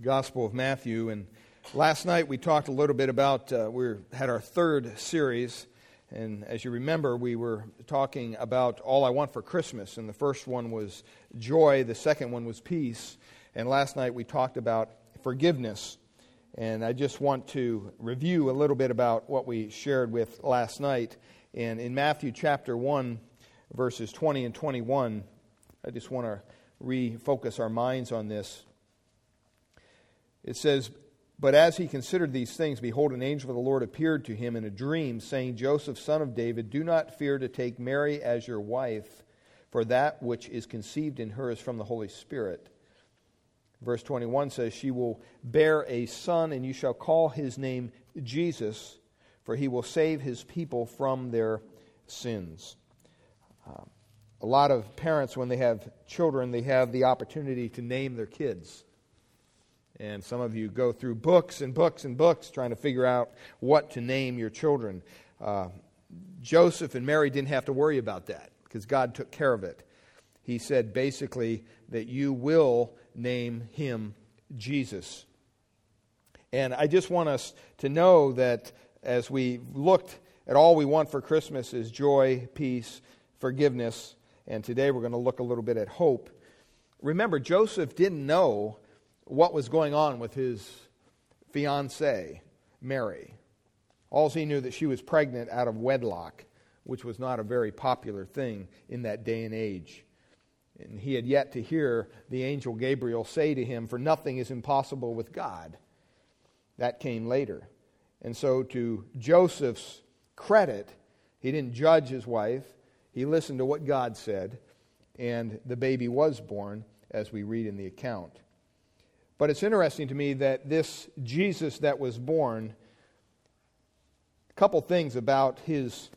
the Gospel of Matthew. And last night we talked a little bit about, uh, we had our third series. And as you remember, we were talking about All I Want for Christmas. And the first one was joy, the second one was peace. And last night we talked about forgiveness. And I just want to review a little bit about what we shared with last night. And in Matthew chapter 1, verses 20 and 21, I just want to refocus our minds on this. It says, But as he considered these things, behold, an angel of the Lord appeared to him in a dream, saying, Joseph, son of David, do not fear to take Mary as your wife, for that which is conceived in her is from the Holy Spirit. Verse 21 says, She will bear a son, and you shall call his name Jesus, for he will save his people from their sins. Uh, a lot of parents, when they have children, they have the opportunity to name their kids. And some of you go through books and books and books trying to figure out what to name your children. Uh, Joseph and Mary didn't have to worry about that because God took care of it. He said basically that you will name him Jesus. And I just want us to know that as we looked at all we want for Christmas is joy, peace, forgiveness, and today we're going to look a little bit at hope. Remember, Joseph didn't know what was going on with his fiancee, Mary. All he knew that she was pregnant out of wedlock, which was not a very popular thing in that day and age. And he had yet to hear the angel Gabriel say to him, For nothing is impossible with God. That came later. And so, to Joseph's credit, he didn't judge his wife. He listened to what God said, and the baby was born, as we read in the account. But it's interesting to me that this Jesus that was born, a couple things about his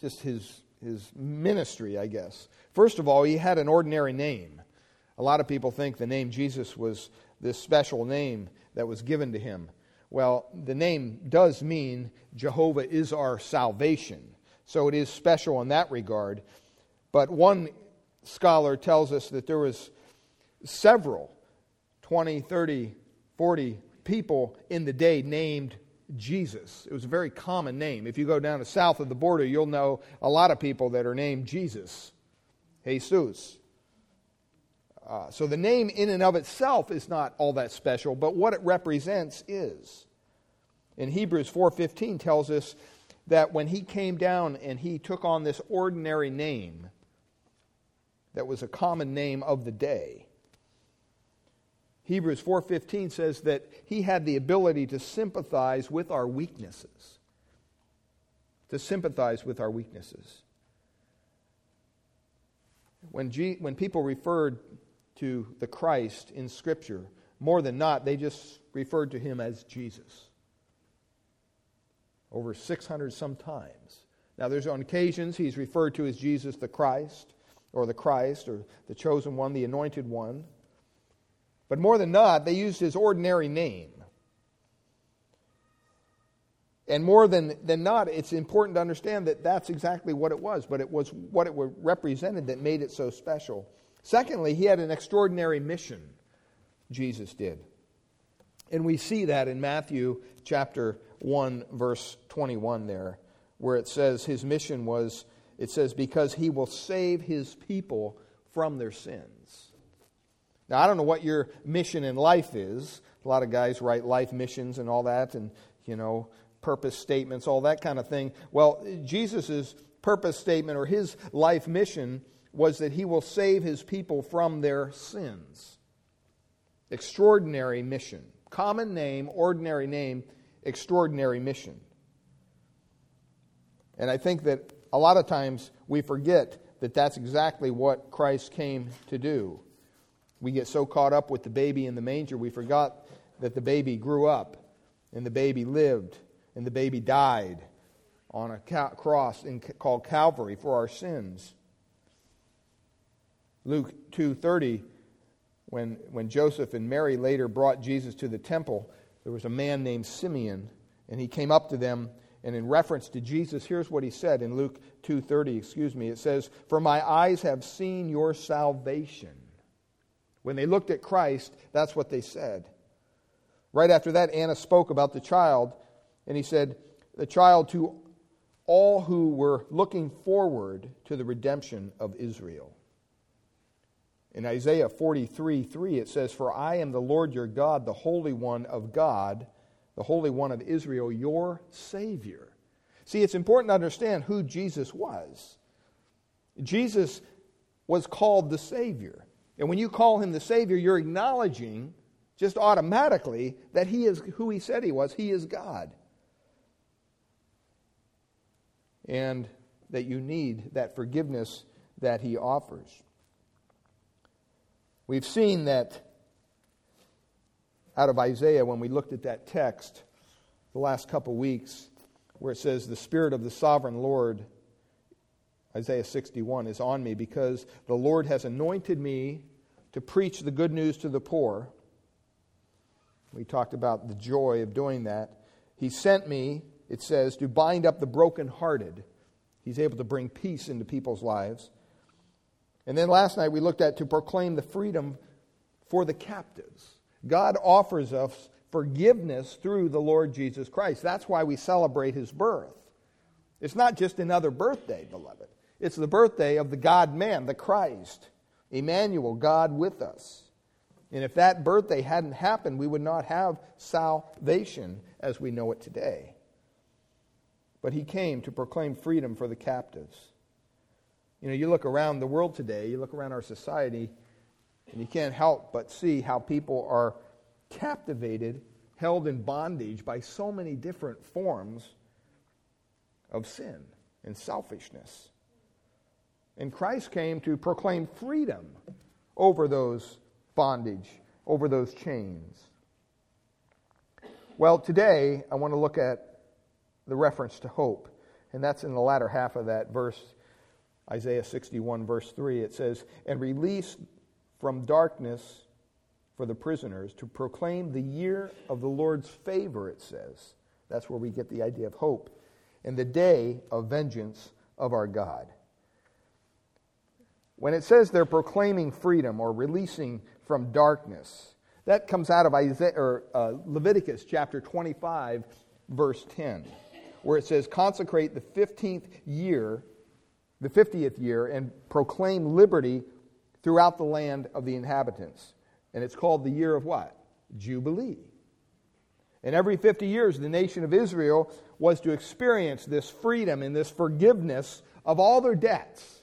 just his his ministry, I guess. First of all, he had an ordinary name. A lot of people think the name Jesus was this special name that was given to him. Well, the name does mean Jehovah is our salvation. So it is special in that regard. But one scholar tells us that there was several 20, 30, 40 people in the day named Jesus. It was a very common name. If you go down to south of the border, you'll know a lot of people that are named Jesus, Jesus. Uh, so the name in and of itself is not all that special, but what it represents is. In Hebrews 4:15 tells us that when he came down and he took on this ordinary name that was a common name of the day, Hebrews 4:15 says that he had the ability to sympathize with our weaknesses. To sympathize with our weaknesses. When, G, when people referred to the Christ in Scripture, more than not, they just referred to him as Jesus. Over 600 sometimes. Now, there's on occasions he's referred to as Jesus the Christ, or the Christ, or the chosen one, the anointed one. But more than not, they used his ordinary name. And more than, than not, it's important to understand that that's exactly what it was, but it was what it represented that made it so special. Secondly, he had an extraordinary mission, Jesus did. And we see that in Matthew chapter 1, verse 21 there, where it says his mission was, it says, because he will save his people from their sins. Now, I don't know what your mission in life is. A lot of guys write life missions and all that, and, you know, purpose statements, all that kind of thing. Well, Jesus' purpose statement or his life mission was that he will save his people from their sins. Extraordinary mission. Common name, ordinary name, extraordinary mission. And I think that a lot of times we forget that that's exactly what Christ came to do. We get so caught up with the baby in the manger, we forgot that the baby grew up, and the baby lived, and the baby died on a cross in, called Calvary for our sins. Luke 2:30 when when Joseph and Mary later brought Jesus to the temple there was a man named Simeon and he came up to them and in reference to Jesus here's what he said in Luke 2:30 excuse me it says for my eyes have seen your salvation When they looked at Christ, that's what they said. Right after that, Anna spoke about the child, and he said, The child to all who were looking forward to the redemption of Israel. In Isaiah 43 3, it says, For I am the Lord your God, the Holy One of God, the Holy One of Israel, your Savior. See, it's important to understand who Jesus was. Jesus was called the Savior. And when you call him the Savior, you're acknowledging just automatically that he is who he said he was. He is God. And that you need that forgiveness that he offers. We've seen that out of Isaiah when we looked at that text the last couple weeks, where it says, The Spirit of the sovereign Lord, Isaiah 61, is on me because the Lord has anointed me to preach the good news to the poor. We talked about the joy of doing that. He sent me, it says, to bind up the brokenhearted. He's able to bring peace into people's lives. And then last night we looked at to proclaim the freedom for the captives. God offers us forgiveness through the Lord Jesus Christ. That's why we celebrate his birth. It's not just another birthday, beloved. It's the birthday of the God man, the Christ, Emmanuel, God with us. And if that birthday hadn't happened, we would not have salvation as we know it today. But he came to proclaim freedom for the captives. You know, you look around the world today, you look around our society, and you can't help but see how people are captivated, held in bondage by so many different forms of sin and selfishness. And Christ came to proclaim freedom over those bondage, over those chains. Well, today I want to look at the reference to hope, and that's in the latter half of that verse Isaiah 61, verse 3, it says, And release from darkness for the prisoners to proclaim the year of the Lord's favor, it says. That's where we get the idea of hope. And the day of vengeance of our God. When it says they're proclaiming freedom or releasing from darkness, that comes out of Isaiah, or, uh, Leviticus chapter 25, verse 10, where it says, Consecrate the 15th year the 50th year, and proclaim liberty throughout the land of the inhabitants. And it's called the year of what? Jubilee. And every 50 years, the nation of Israel was to experience this freedom and this forgiveness of all their debts.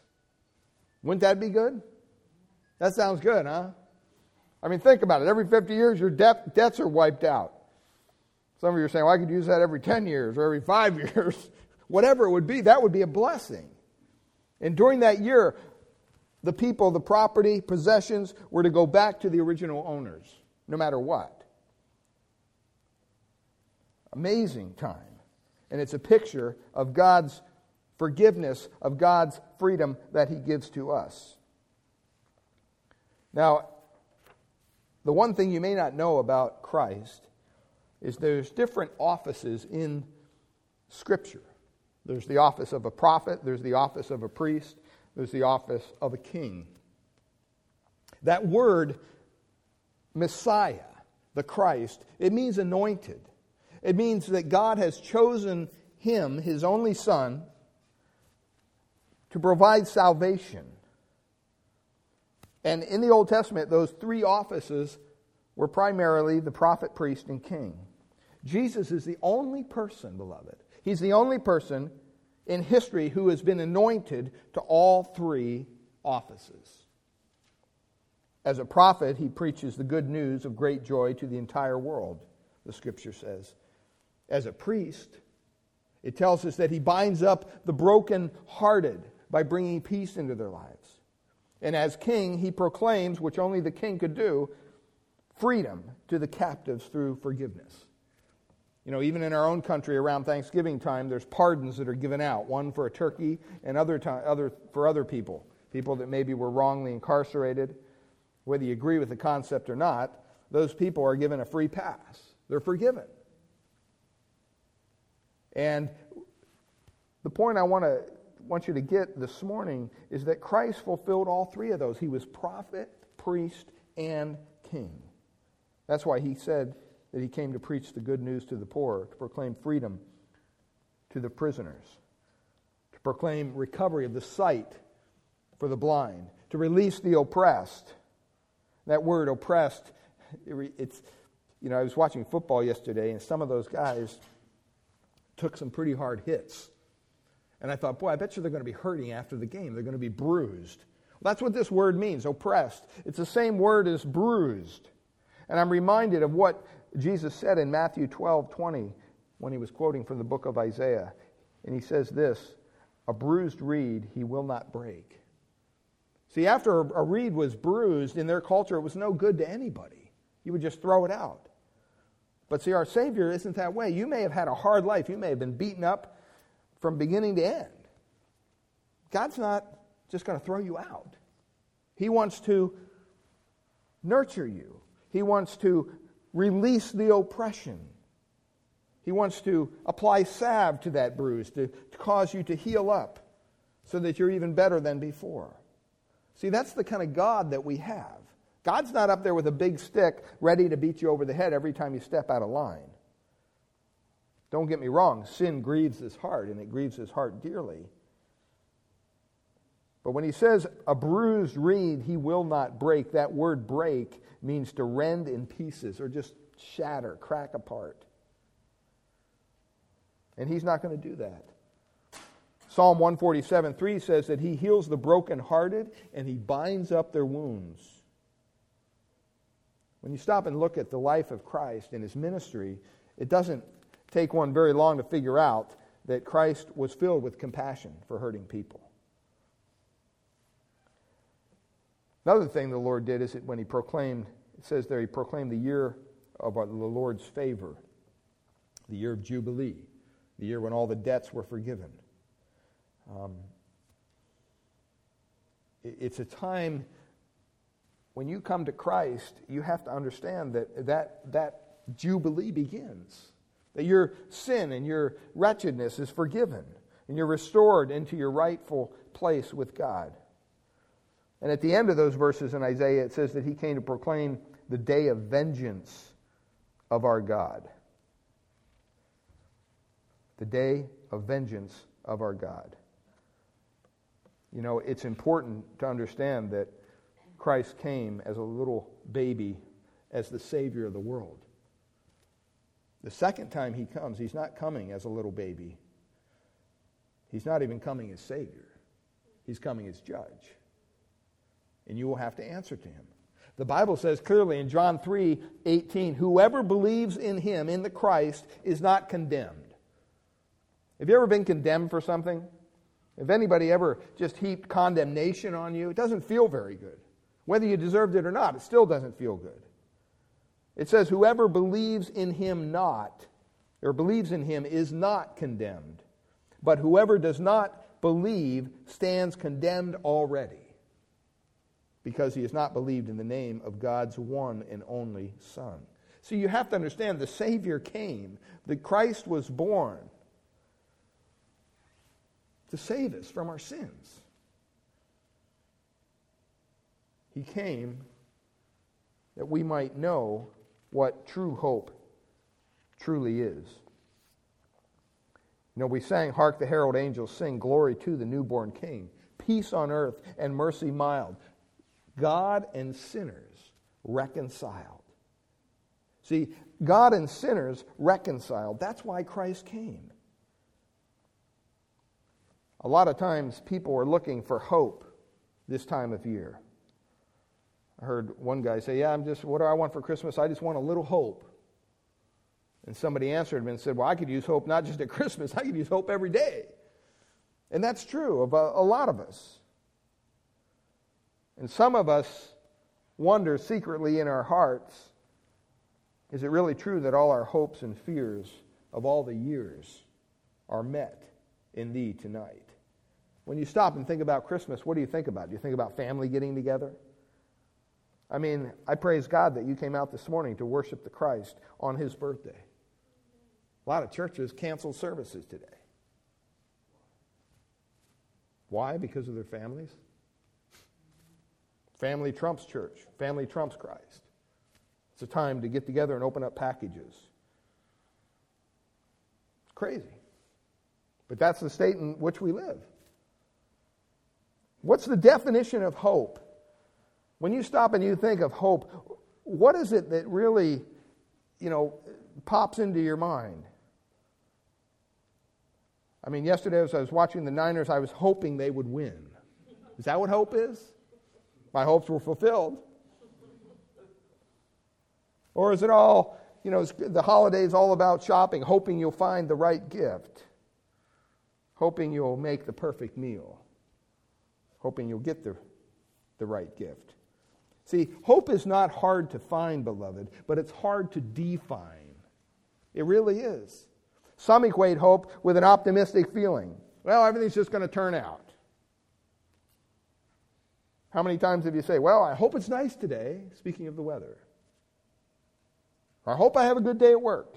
Wouldn't that be good? That sounds good, huh? I mean, think about it. Every 50 years, your debt, debts are wiped out. Some of you are saying, well, I could use that every 10 years or every five years. Whatever it would be, that would be a blessing. And during that year, the people, the property, possessions were to go back to the original owners, no matter what. Amazing time. And it's a picture of God's forgiveness, of God's freedom that He gives to us. Now, the one thing you may not know about Christ is there's different offices in Scripture. There's the office of a prophet, there's the office of a priest, there's the office of a king. That word, Messiah, the Christ, it means anointed. It means that God has chosen him, his only son, to provide salvation. And in the Old Testament, those three offices were primarily the prophet, priest, and king. Jesus is the only person, beloved, He's the only person in history who has been anointed to all three offices. As a prophet, he preaches the good news of great joy to the entire world, the scripture says. As a priest, it tells us that he binds up the broken-hearted by bringing peace into their lives. And as king, he proclaims, which only the king could do, freedom to the captives through forgiveness. You know, even in our own country around Thanksgiving time, there's pardons that are given out, one for a turkey and other, time, other for other people, people that maybe were wrongly incarcerated. Whether you agree with the concept or not, those people are given a free pass. They're forgiven. And the point I want to want you to get this morning is that Christ fulfilled all three of those. He was prophet, priest, and king. That's why he said that he came to preach the good news to the poor, to proclaim freedom to the prisoners, to proclaim recovery of the sight for the blind, to release the oppressed. That word oppressed, it's, you know, I was watching football yesterday, and some of those guys took some pretty hard hits. And I thought, boy, I bet you they're going to be hurting after the game. They're going to be bruised. Well, that's what this word means, oppressed. It's the same word as bruised. And I'm reminded of what Jesus said in Matthew 12 20 when he was quoting from the book of Isaiah. And he says this A bruised reed he will not break. See, after a reed was bruised in their culture, it was no good to anybody. You would just throw it out. But see, our Savior isn't that way. You may have had a hard life, you may have been beaten up from beginning to end. God's not just going to throw you out. He wants to nurture you, He wants to release the oppression. He wants to apply salve to that bruise to, to cause you to heal up so that you're even better than before. See, that's the kind of God that we have. God's not up there with a big stick ready to beat you over the head every time you step out of line. Don't get me wrong, sin grieves his heart, and it grieves his heart dearly. But when he says, a bruised reed he will not break, that word break means to rend in pieces or just shatter, crack apart. And he's not going to do that. Psalm 147 3 says that he heals the brokenhearted and he binds up their wounds. When you stop and look at the life of Christ and his ministry, it doesn't take one very long to figure out that Christ was filled with compassion for hurting people. Another thing the Lord did is that when he proclaimed, it says there, he proclaimed the year of the Lord's favor, the year of Jubilee, the year when all the debts were forgiven. Um, it's a time when you come to Christ, you have to understand that that, that jubilee begins. That your sin and your wretchedness is forgiven, and you're restored into your rightful place with God. And at the end of those verses in Isaiah, it says that he came to proclaim the day of vengeance of our God. The day of vengeance of our God. You know, it's important to understand that Christ came as a little baby as the Savior of the world. The second time he comes, he's not coming as a little baby. He's not even coming as Savior. He's coming as judge. And you will have to answer to him. The Bible says clearly in John 3 18, whoever believes in him, in the Christ, is not condemned. Have you ever been condemned for something? If anybody ever just heaped condemnation on you, it doesn't feel very good. Whether you deserved it or not, it still doesn't feel good. It says, Whoever believes in him not, or believes in him, is not condemned. But whoever does not believe stands condemned already, because he has not believed in the name of God's one and only Son. So you have to understand the Savior came, that Christ was born to save us from our sins. He came that we might know what true hope truly is. You know, we sang, Hark the Herald Angels Sing, Glory to the newborn King, peace on earth and mercy mild, God and sinners reconciled. See, God and sinners reconciled. That's why Christ came. A lot of times people are looking for hope this time of year. I heard one guy say, Yeah, I'm just, what do I want for Christmas? I just want a little hope. And somebody answered him and said, Well, I could use hope not just at Christmas, I could use hope every day. And that's true of a, a lot of us. And some of us wonder secretly in our hearts is it really true that all our hopes and fears of all the years are met in thee tonight? When you stop and think about Christmas, what do you think about? Do you think about family getting together? I mean, I praise God that you came out this morning to worship the Christ on his birthday. A lot of churches canceled services today. Why? Because of their families? Family trumps church. Family trumps Christ. It's a time to get together and open up packages. It's crazy. But that's the state in which we live. What's the definition of hope? When you stop and you think of hope, what is it that really, you know, pops into your mind? I mean, yesterday as I was watching the Niners, I was hoping they would win. Is that what hope is? My hopes were fulfilled. Or is it all, you know, the holidays all about shopping, hoping you'll find the right gift, hoping you'll make the perfect meal, hoping you'll get the, the right gift? See, hope is not hard to find, beloved, but it's hard to define. It really is. Some equate hope with an optimistic feeling. Well, everything's just going to turn out. How many times have you said, Well, I hope it's nice today, speaking of the weather? I hope I have a good day at work.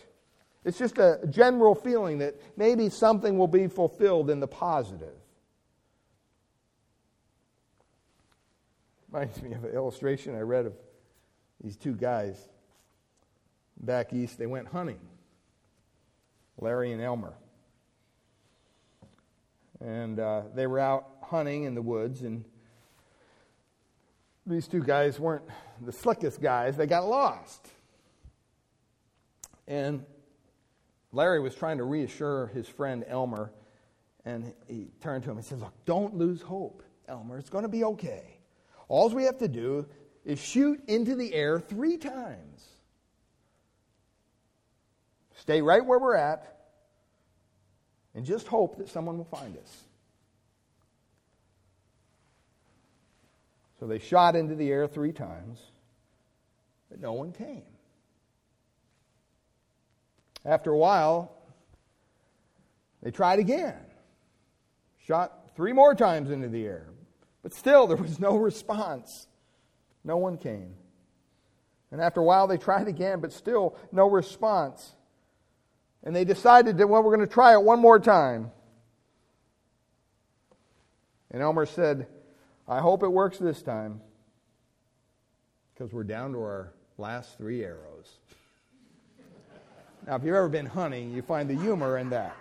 It's just a general feeling that maybe something will be fulfilled in the positive. Reminds me of an illustration I read of these two guys back east. They went hunting, Larry and Elmer. And uh, they were out hunting in the woods, and these two guys weren't the slickest guys. They got lost. And Larry was trying to reassure his friend Elmer, and he turned to him and said, Look, don't lose hope, Elmer. It's going to be okay. All we have to do is shoot into the air three times. Stay right where we're at, and just hope that someone will find us. So they shot into the air three times, but no one came. After a while, they tried again. Shot three more times into the air. But still, there was no response. No one came. And after a while, they tried again, but still no response. And they decided that, well, we're going to try it one more time. And Elmer said, I hope it works this time because we're down to our last three arrows. Now, if you've ever been hunting, you find the humor in that.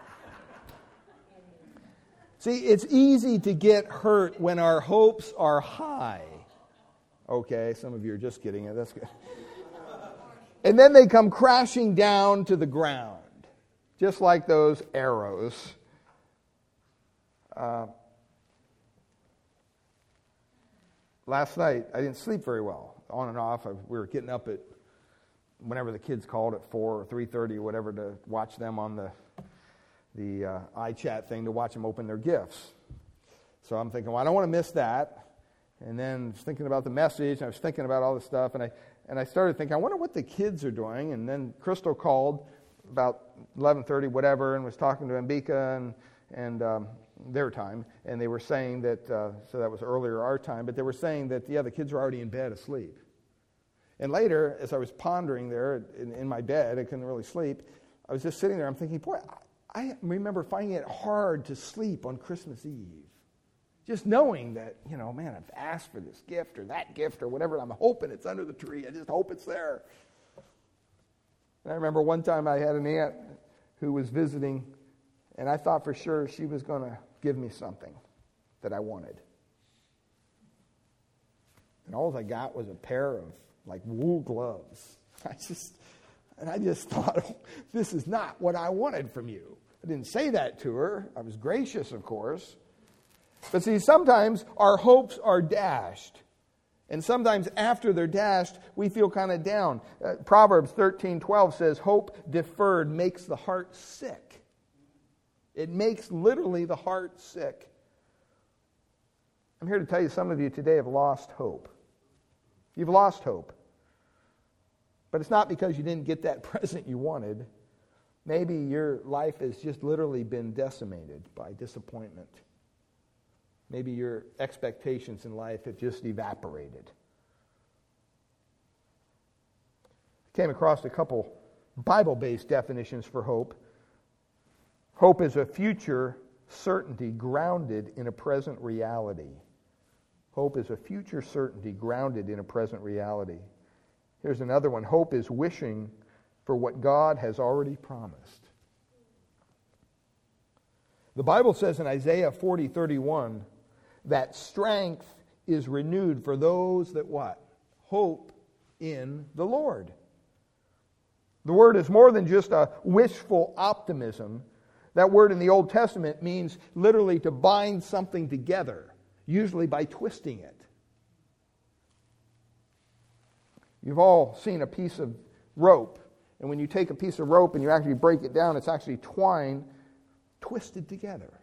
See, it's easy to get hurt when our hopes are high. Okay, some of you are just getting it. That's good. And then they come crashing down to the ground, just like those arrows. Uh, last night, I didn't sleep very well, on and off. We were getting up at whenever the kids called at four or three thirty or whatever to watch them on the the uh, iChat thing to watch them open their gifts. So I'm thinking, well, I don't want to miss that. And then thinking about the message, and I was thinking about all this stuff, and I and I started thinking, I wonder what the kids are doing. And then Crystal called about 11:30, whatever, and was talking to Mbika and and um, their time, and they were saying that uh, so that was earlier our time, but they were saying that yeah, the kids were already in bed asleep. And later, as I was pondering there in, in my bed, I couldn't really sleep. I was just sitting there. I'm thinking, boy, I remember finding it hard to sleep on Christmas Eve. Just knowing that, you know, man, I've asked for this gift or that gift or whatever, I'm hoping it's under the tree. I just hope it's there. And I remember one time I had an aunt who was visiting, and I thought for sure she was going to give me something that I wanted. And all I got was a pair of like wool gloves. I just, and I just thought, this is not what I wanted from you. I didn't say that to her. I was gracious, of course. But see, sometimes our hopes are dashed. And sometimes after they're dashed, we feel kind of down. Uh, Proverbs 13 12 says, Hope deferred makes the heart sick. It makes literally the heart sick. I'm here to tell you some of you today have lost hope. You've lost hope. But it's not because you didn't get that present you wanted. Maybe your life has just literally been decimated by disappointment. Maybe your expectations in life have just evaporated. I came across a couple Bible based definitions for hope. Hope is a future certainty grounded in a present reality. Hope is a future certainty grounded in a present reality. Here's another one hope is wishing for what God has already promised. The Bible says in Isaiah 40 31 that strength is renewed for those that what? Hope in the Lord. The word is more than just a wishful optimism. That word in the Old Testament means literally to bind something together, usually by twisting it. You've all seen a piece of rope, and when you take a piece of rope and you actually break it down, it's actually twine twisted together.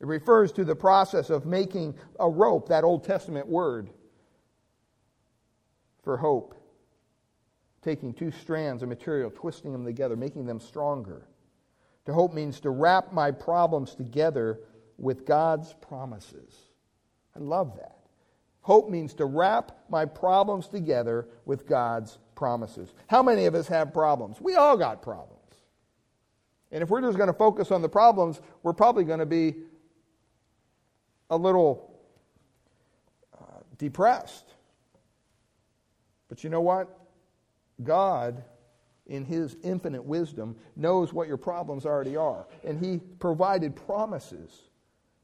It refers to the process of making a rope, that Old Testament word for hope. Taking two strands of material, twisting them together, making them stronger. To hope means to wrap my problems together with God's promises. I love that. Hope means to wrap my problems together with God's promises. How many of us have problems? We all got problems. And if we're just going to focus on the problems, we're probably going to be a little uh, depressed. But you know what? God, in His infinite wisdom, knows what your problems already are. And He provided promises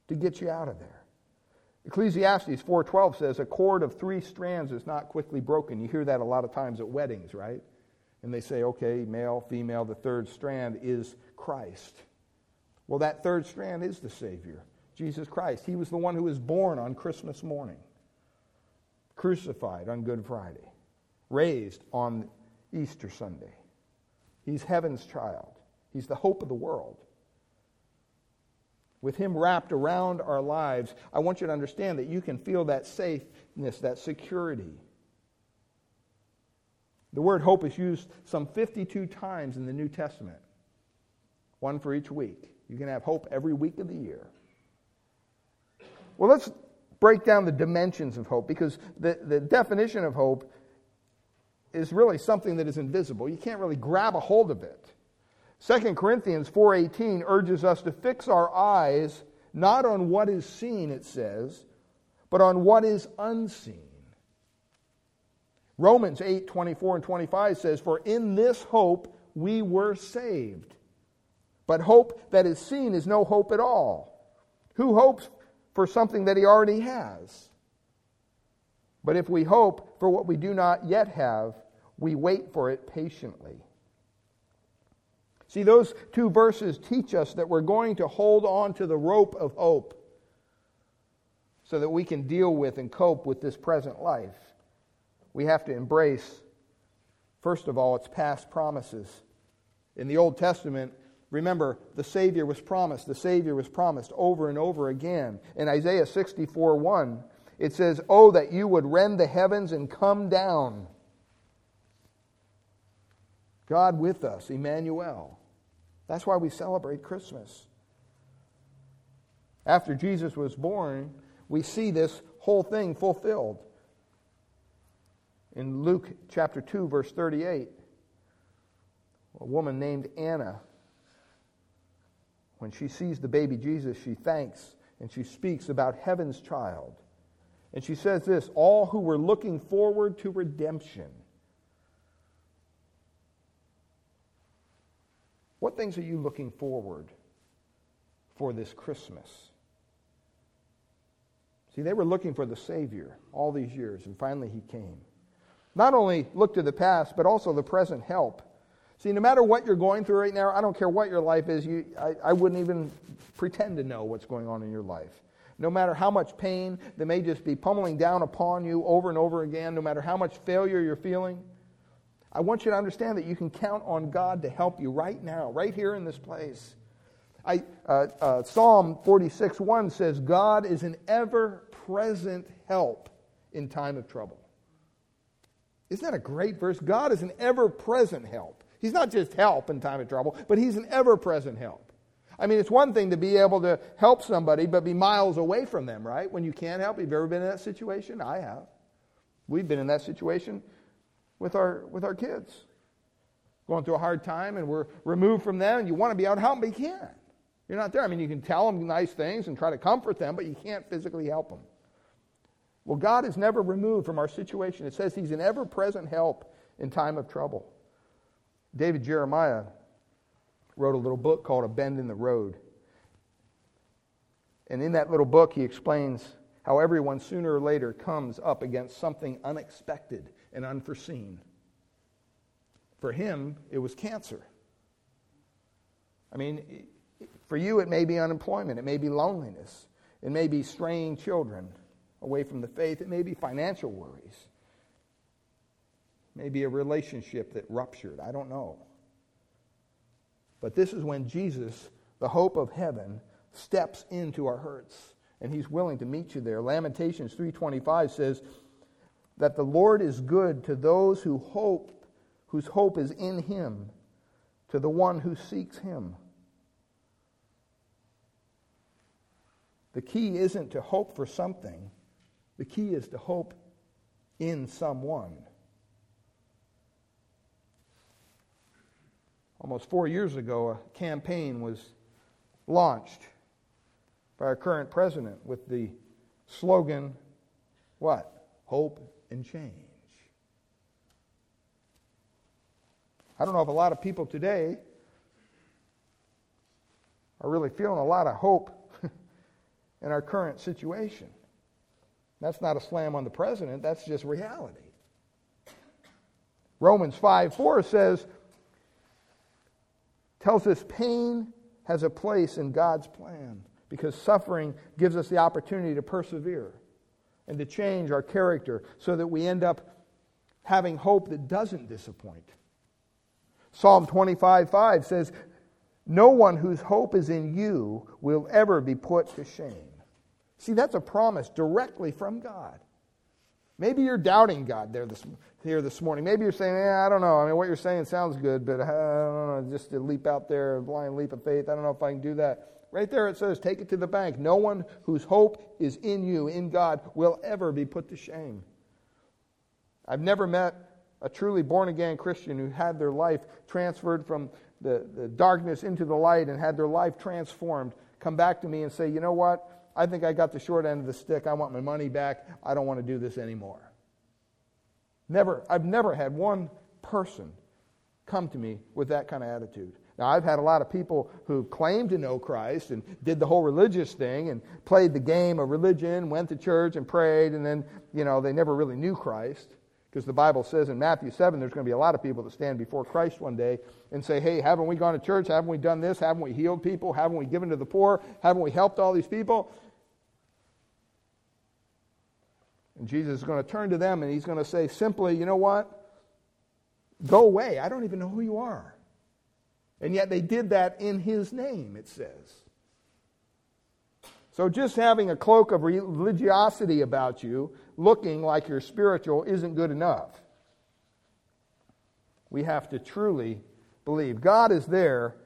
to get you out of there. Ecclesiastes 4:12 says a cord of 3 strands is not quickly broken. You hear that a lot of times at weddings, right? And they say, "Okay, male, female, the third strand is Christ." Well, that third strand is the Savior, Jesus Christ. He was the one who was born on Christmas morning, crucified on Good Friday, raised on Easter Sunday. He's heaven's child. He's the hope of the world with Him wrapped around our lives, I want you to understand that you can feel that safeness, that security. The word hope is used some 52 times in the New Testament, one for each week. You can have hope every week of the year. Well, let's break down the dimensions of hope because the, the definition of hope is really something that is invisible. You can't really grab a hold of it. 2 Corinthians 4:18 urges us to fix our eyes not on what is seen it says, but on what is unseen. Romans 8:24 and 25 says for in this hope we were saved. But hope that is seen is no hope at all. Who hopes for something that he already has? But if we hope for what we do not yet have, we wait for it patiently. See, those two verses teach us that we're going to hold on to the rope of hope so that we can deal with and cope with this present life. We have to embrace, first of all, its past promises. In the Old Testament, remember, the Savior was promised. The Savior was promised over and over again. In Isaiah 64 1, it says, Oh, that you would rend the heavens and come down God with us, Emmanuel. That's why we celebrate Christmas. After Jesus was born, we see this whole thing fulfilled. In Luke chapter 2, verse 38, a woman named Anna, when she sees the baby Jesus, she thanks and she speaks about heaven's child. And she says this all who were looking forward to redemption What things are you looking forward for this Christmas? See, they were looking for the Savior all these years, and finally he came. Not only look to the past, but also the present help. See, no matter what you're going through right now, I don't care what your life is, you, I, I wouldn't even pretend to know what's going on in your life. No matter how much pain that may just be pummeling down upon you over and over again, no matter how much failure you're feeling, I want you to understand that you can count on God to help you right now, right here in this place. I, uh, uh, Psalm 46 1 says, God is an ever present help in time of trouble. Isn't that a great verse? God is an ever present help. He's not just help in time of trouble, but He's an ever present help. I mean, it's one thing to be able to help somebody, but be miles away from them, right? When you can't help. You've ever been in that situation? I have. We've been in that situation with our, with our kids. Going through a hard time and we're removed from them and you want to be out helping, but you can't. You're not there. I mean, you can tell them nice things and try to comfort them, but you can't physically help them. Well, God is never removed from our situation. It says He's an ever present help in time of trouble. David Jeremiah wrote a little book called A Bend in the Road. And in that little book, he explains how everyone sooner or later comes up against something unexpected and unforeseen. For him, it was cancer. I mean, for you, it may be unemployment, it may be loneliness, it may be straying children away from the faith, it may be financial worries, maybe a relationship that ruptured. I don't know. But this is when Jesus, the hope of heaven, steps into our hurts and he's willing to meet you there. Lamentations 3:25 says that the Lord is good to those who hope whose hope is in him, to the one who seeks him. The key isn't to hope for something. The key is to hope in someone. Almost four years ago, a campaign was launched by our current president with the slogan, what? Hope and change. I don't know if a lot of people today are really feeling a lot of hope in our current situation. That's not a slam on the president, that's just reality. Romans 5 4 says, tells us pain has a place in God's plan because suffering gives us the opportunity to persevere and to change our character so that we end up having hope that doesn't disappoint. Psalm 25 5 says, No one whose hope is in you will ever be put to shame. See, that's a promise directly from God. Maybe you're doubting God there this, here this morning. Maybe you're saying, I don't know. I mean, what you're saying sounds good, but uh, I don't know, just to leap out there, a blind leap of faith, I don't know if I can do that. Right there it says, take it to the bank. No one whose hope is in you, in God, will ever be put to shame. I've never met a truly born again Christian who had their life transferred from the, the darkness into the light and had their life transformed come back to me and say, you know what? I think I got the short end of the stick. I want my money back. I don't want to do this anymore. Never, I've never had one person come to me with that kind of attitude. Now, I've had a lot of people who claimed to know Christ and did the whole religious thing and played the game of religion, went to church and prayed, and then, you know, they never really knew Christ. Because the Bible says in Matthew 7, there's going to be a lot of people that stand before Christ one day and say, Hey, haven't we gone to church? Haven't we done this? Haven't we healed people? Haven't we given to the poor? Haven't we helped all these people? And Jesus is going to turn to them and he's going to say simply, you know what? Go away. I don't even know who you are. And yet they did that in his name, it says. So just having a cloak of religiosity about you, looking like you're spiritual, isn't good enough. We have to truly believe. God is there,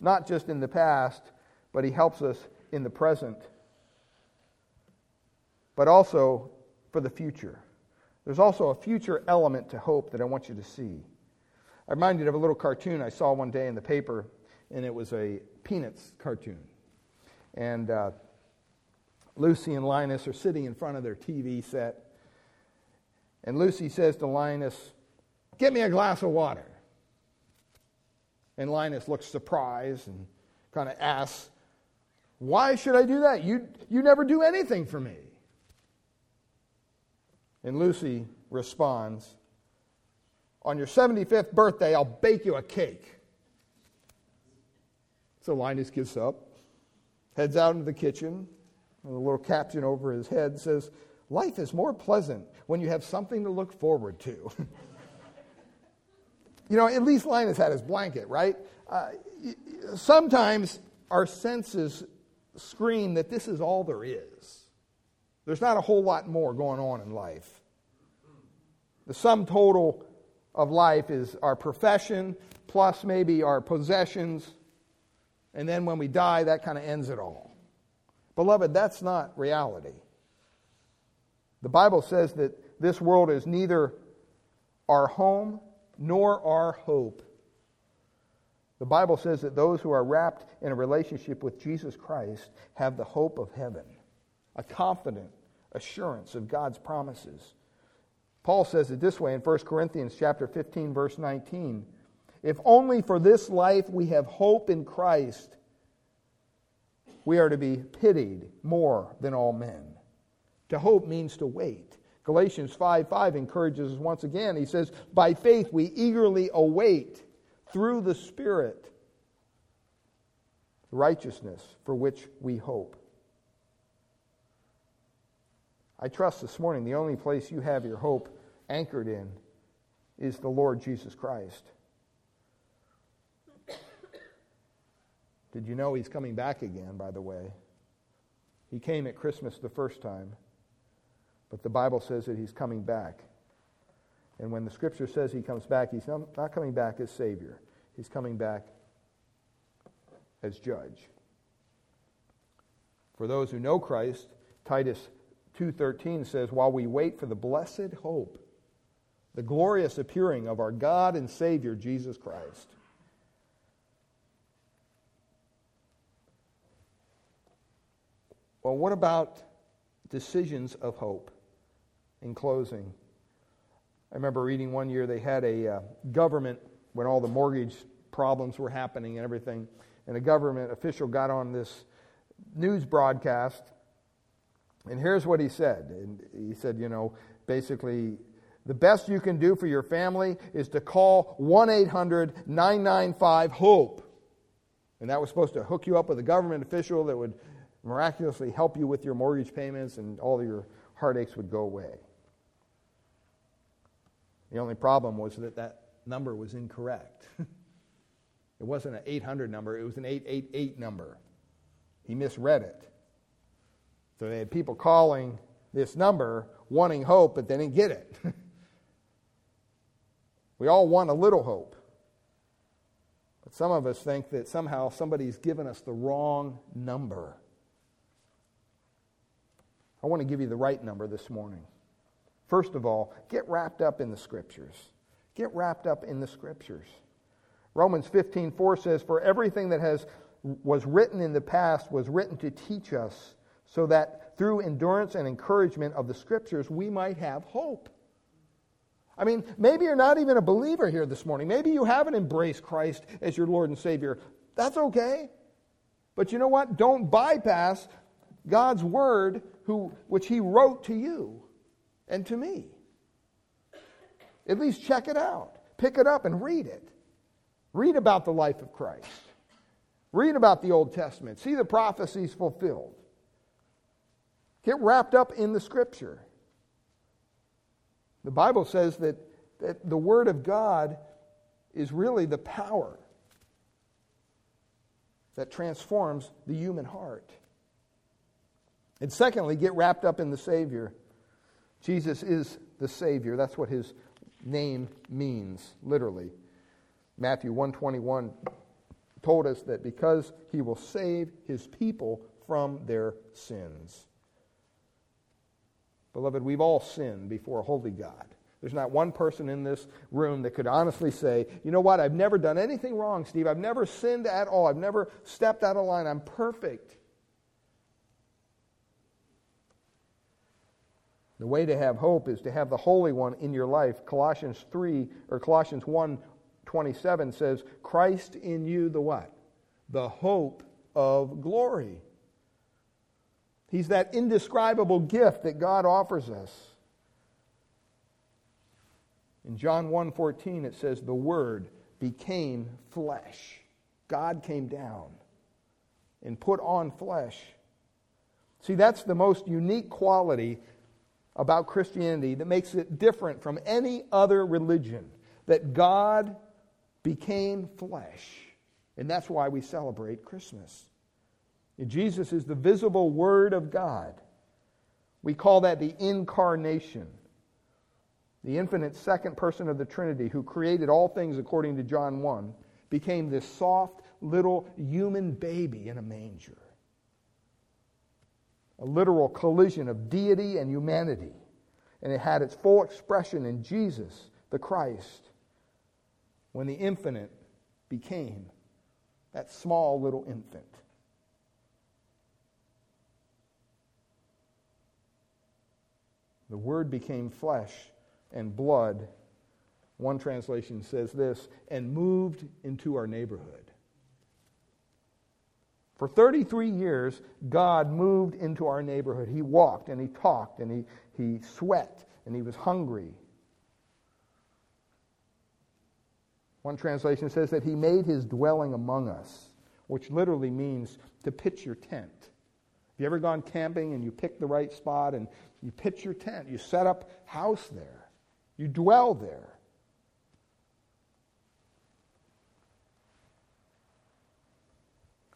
not just in the past, but he helps us in the present, but also for the future. There's also a future element to hope that I want you to see. I'm reminded of a little cartoon I saw one day in the paper, and it was a Peanuts cartoon. And uh, Lucy and Linus are sitting in front of their TV set. And Lucy says to Linus, Get me a glass of water. And Linus looks surprised and kind of asks, Why should I do that? You, you never do anything for me. And Lucy responds, On your 75th birthday, I'll bake you a cake. So Linus gets up, heads out into the kitchen, and a little caption over his head says, Life is more pleasant when you have something to look forward to. you know, at least Linus had his blanket, right? Uh, sometimes our senses scream that this is all there is. There's not a whole lot more going on in life. The sum total of life is our profession plus maybe our possessions. And then when we die, that kind of ends it all. Beloved, that's not reality. The Bible says that this world is neither our home nor our hope. The Bible says that those who are wrapped in a relationship with Jesus Christ have the hope of heaven, a confident assurance of God's promises. Paul says it this way in 1 Corinthians chapter 15 verse 19, if only for this life we have hope in Christ, we are to be pitied more than all men. To hope means to wait. Galatians 5 5 encourages us once again. He says, By faith we eagerly await through the Spirit righteousness for which we hope. I trust this morning the only place you have your hope anchored in is the Lord Jesus Christ. Did you know he's coming back again, by the way? He came at Christmas the first time, but the Bible says that he's coming back. And when the scripture says he comes back, he's not coming back as Savior, he's coming back as judge. For those who know Christ, Titus 2:13 says, "While we wait for the blessed hope, the glorious appearing of our God and Savior Jesus Christ." Well, what about decisions of hope? In closing, I remember reading one year they had a uh, government when all the mortgage problems were happening and everything, and a government official got on this news broadcast, and here's what he said. And he said, you know, basically, the best you can do for your family is to call 1 800 995 HOPE. And that was supposed to hook you up with a government official that would miraculously help you with your mortgage payments and all your heartaches would go away. The only problem was that that number was incorrect. it wasn't an 800 number, it was an 888 number. He misread it. So they had people calling this number wanting hope, but they didn't get it. we all want a little hope. But some of us think that somehow somebody's given us the wrong number. I want to give you the right number this morning. First of all, get wrapped up in the scriptures. Get wrapped up in the scriptures. Romans 15:4 says, "For everything that has was written in the past was written to teach us, so that through endurance and encouragement of the scriptures we might have hope." I mean, maybe you're not even a believer here this morning. Maybe you haven't embraced Christ as your Lord and Savior. That's okay. But you know what? Don't bypass God's word who, which he wrote to you and to me. At least check it out. Pick it up and read it. Read about the life of Christ. Read about the Old Testament. See the prophecies fulfilled. Get wrapped up in the Scripture. The Bible says that, that the Word of God is really the power that transforms the human heart. And secondly, get wrapped up in the Savior. Jesus is the Savior. That's what his name means, literally. Matthew 121 told us that because he will save his people from their sins. Beloved, we've all sinned before a holy God. There's not one person in this room that could honestly say, you know what, I've never done anything wrong, Steve. I've never sinned at all. I've never stepped out of line. I'm perfect. The way to have hope is to have the Holy One in your life. Colossians 3 or Colossians 1 27 says, Christ in you, the what? The hope of glory. He's that indescribable gift that God offers us. In John 1:14 it says the word became flesh. God came down and put on flesh. See, that's the most unique quality about Christianity that makes it different from any other religion that God became flesh. And that's why we celebrate Christmas. Jesus is the visible Word of God. We call that the incarnation. The infinite second person of the Trinity, who created all things according to John 1, became this soft little human baby in a manger a literal collision of deity and humanity. And it had its full expression in Jesus, the Christ, when the infinite became that small little infant. The Word became flesh and blood. One translation says this, and moved into our neighborhood. For 33 years, God moved into our neighborhood. He walked and he talked and he, he sweat and he was hungry. One translation says that he made his dwelling among us, which literally means to pitch your tent. You ever gone camping and you pick the right spot and you pitch your tent? You set up house there. You dwell there.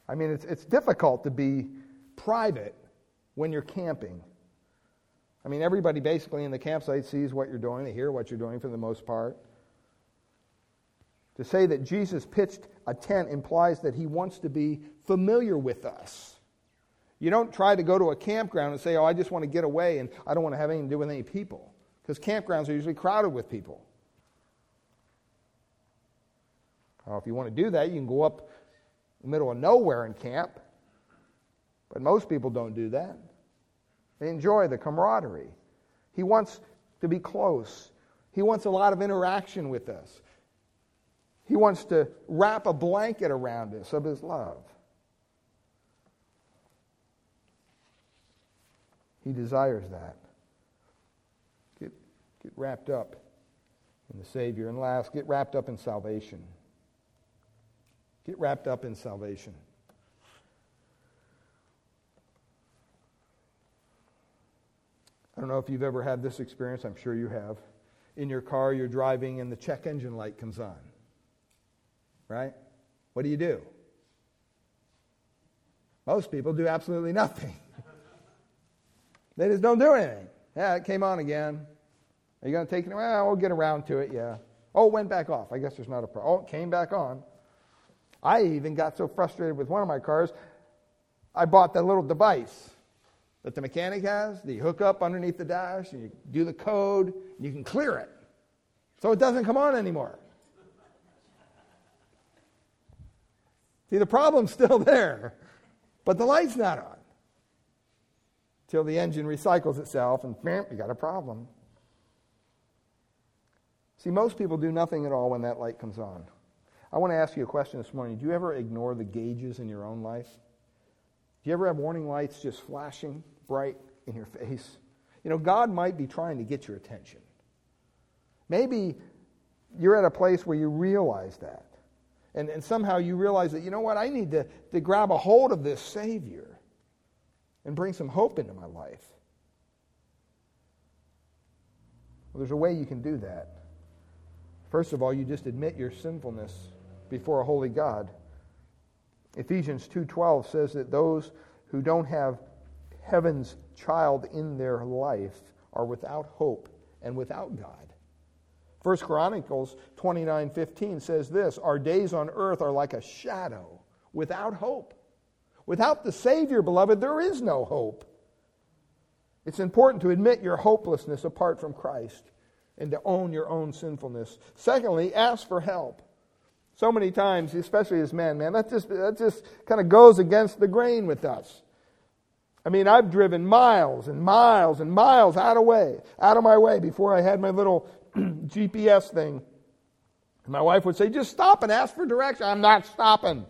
I mean, it's, it's difficult to be private when you're camping. I mean, everybody basically in the campsite sees what you're doing, they hear what you're doing for the most part. To say that Jesus pitched a tent implies that he wants to be familiar with us. You don't try to go to a campground and say, Oh, I just want to get away and I don't want to have anything to do with any people. Because campgrounds are usually crowded with people. If you want to do that, you can go up in the middle of nowhere and camp. But most people don't do that. They enjoy the camaraderie. He wants to be close. He wants a lot of interaction with us. He wants to wrap a blanket around us of his love. He desires that. Get, get wrapped up in the Savior. And last, get wrapped up in salvation. Get wrapped up in salvation. I don't know if you've ever had this experience. I'm sure you have. In your car, you're driving and the check engine light comes on. Right? What do you do? Most people do absolutely nothing. They just don't do anything. Yeah, it came on again. Are you going to take it? Well, we'll get around to it, yeah. Oh, it went back off. I guess there's not a problem. Oh, it came back on. I even got so frustrated with one of my cars, I bought that little device that the mechanic has that you hook up underneath the dash and you do the code and you can clear it. So it doesn't come on anymore. See, the problem's still there, but the light's not on. Till the engine recycles itself and bam, you got a problem. See, most people do nothing at all when that light comes on. I want to ask you a question this morning. Do you ever ignore the gauges in your own life? Do you ever have warning lights just flashing bright in your face? You know, God might be trying to get your attention. Maybe you're at a place where you realize that. And, and somehow you realize that, you know what, I need to, to grab a hold of this Savior and bring some hope into my life. Well, there's a way you can do that. First of all, you just admit your sinfulness before a holy God. Ephesians 2:12 says that those who don't have heaven's child in their life are without hope and without God. 1 Chronicles 29:15 says this, our days on earth are like a shadow without hope. Without the Savior, beloved, there is no hope. It's important to admit your hopelessness apart from Christ and to own your own sinfulness. Secondly, ask for help. So many times, especially as men, man, that just, that just kind of goes against the grain with us. I mean, I've driven miles and miles and miles out of way, out of my way before I had my little GPS thing. And my wife would say, just stop and ask for direction. I'm not stopping.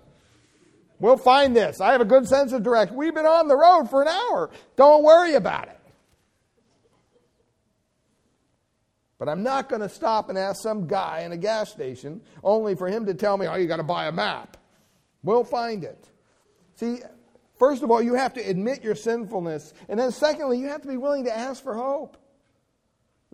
We'll find this. I have a good sense of direction. We've been on the road for an hour. Don't worry about it. But I'm not going to stop and ask some guy in a gas station only for him to tell me, oh, you got to buy a map. We'll find it. See, first of all, you have to admit your sinfulness. And then, secondly, you have to be willing to ask for hope.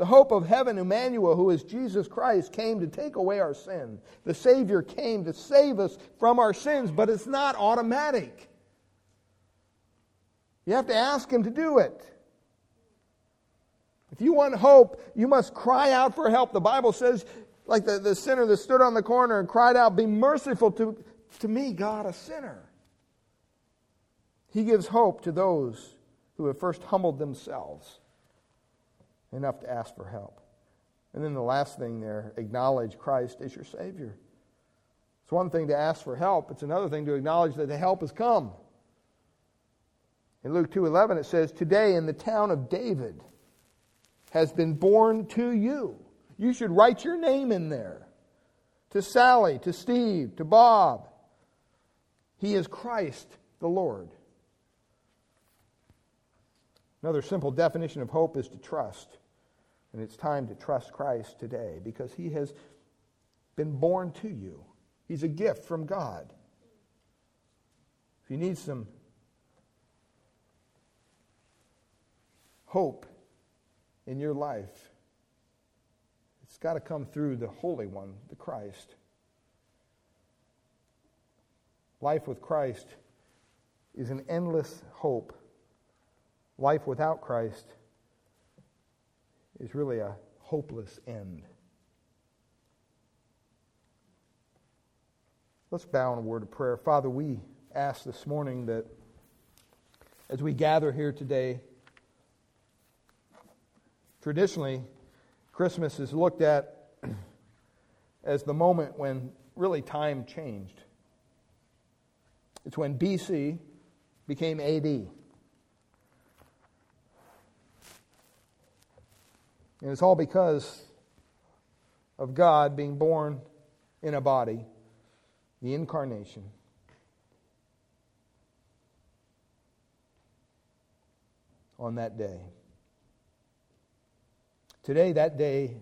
The hope of heaven, Emmanuel, who is Jesus Christ, came to take away our sin. The Savior came to save us from our sins, but it's not automatic. You have to ask Him to do it. If you want hope, you must cry out for help. The Bible says, like the, the sinner that stood on the corner and cried out, Be merciful to, to me, God, a sinner. He gives hope to those who have first humbled themselves enough to ask for help. And then the last thing there acknowledge Christ as your Savior. It's one thing to ask for help, it's another thing to acknowledge that the help has come. In Luke 2:11 it says, "Today in the town of David has been born to you." You should write your name in there. To Sally, to Steve, to Bob. He is Christ the Lord. Another simple definition of hope is to trust. And it's time to trust Christ today because he has been born to you. He's a gift from God. If you need some hope in your life, it's got to come through the Holy One, the Christ. Life with Christ is an endless hope. Life without Christ is really a hopeless end. Let's bow in a word of prayer. Father, we ask this morning that as we gather here today, traditionally, Christmas is looked at as the moment when really time changed. It's when BC became AD. And it's all because of God being born in a body the incarnation. On that day. Today, that day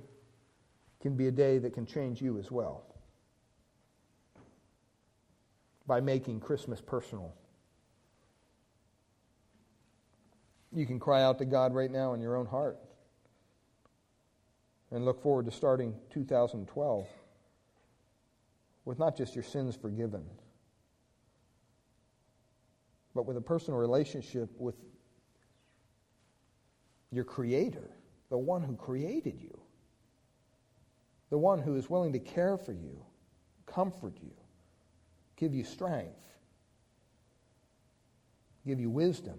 can be a day that can change you as well by making Christmas personal. You can cry out to God right now in your own heart and look forward to starting 2012 with not just your sins forgiven, but with a personal relationship with your Creator, the one who created you, the one who is willing to care for you, comfort you, give you strength, give you wisdom,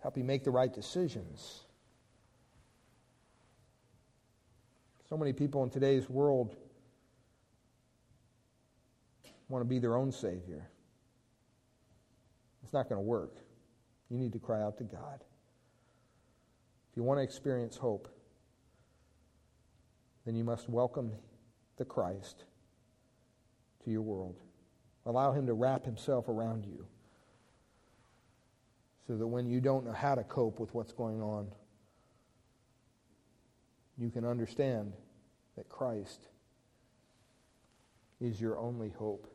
help you make the right decisions. So many people in today's world want to be their own Savior. It's not going to work. You need to cry out to God. If you want to experience hope, then you must welcome the Christ to your world. Allow Him to wrap Himself around you so that when you don't know how to cope with what's going on, you can understand that Christ is your only hope.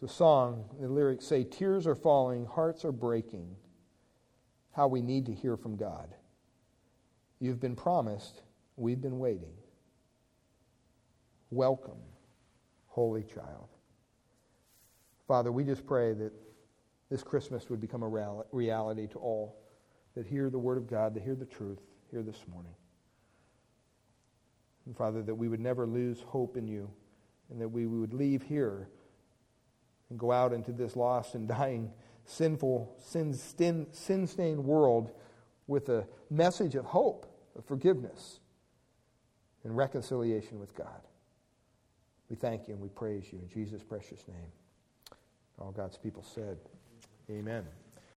The song, the lyrics say, Tears are falling, hearts are breaking. How we need to hear from God. You've been promised, we've been waiting. Welcome, Holy Child. Father, we just pray that this Christmas would become a reality to all that hear the Word of God, that hear the truth here this morning. And Father, that we would never lose hope in you and that we would leave here and go out into this lost and dying, sinful, sin stained world with a message of hope, of forgiveness, and reconciliation with God. We thank you and we praise you in Jesus' precious name. All God's people said, Amen.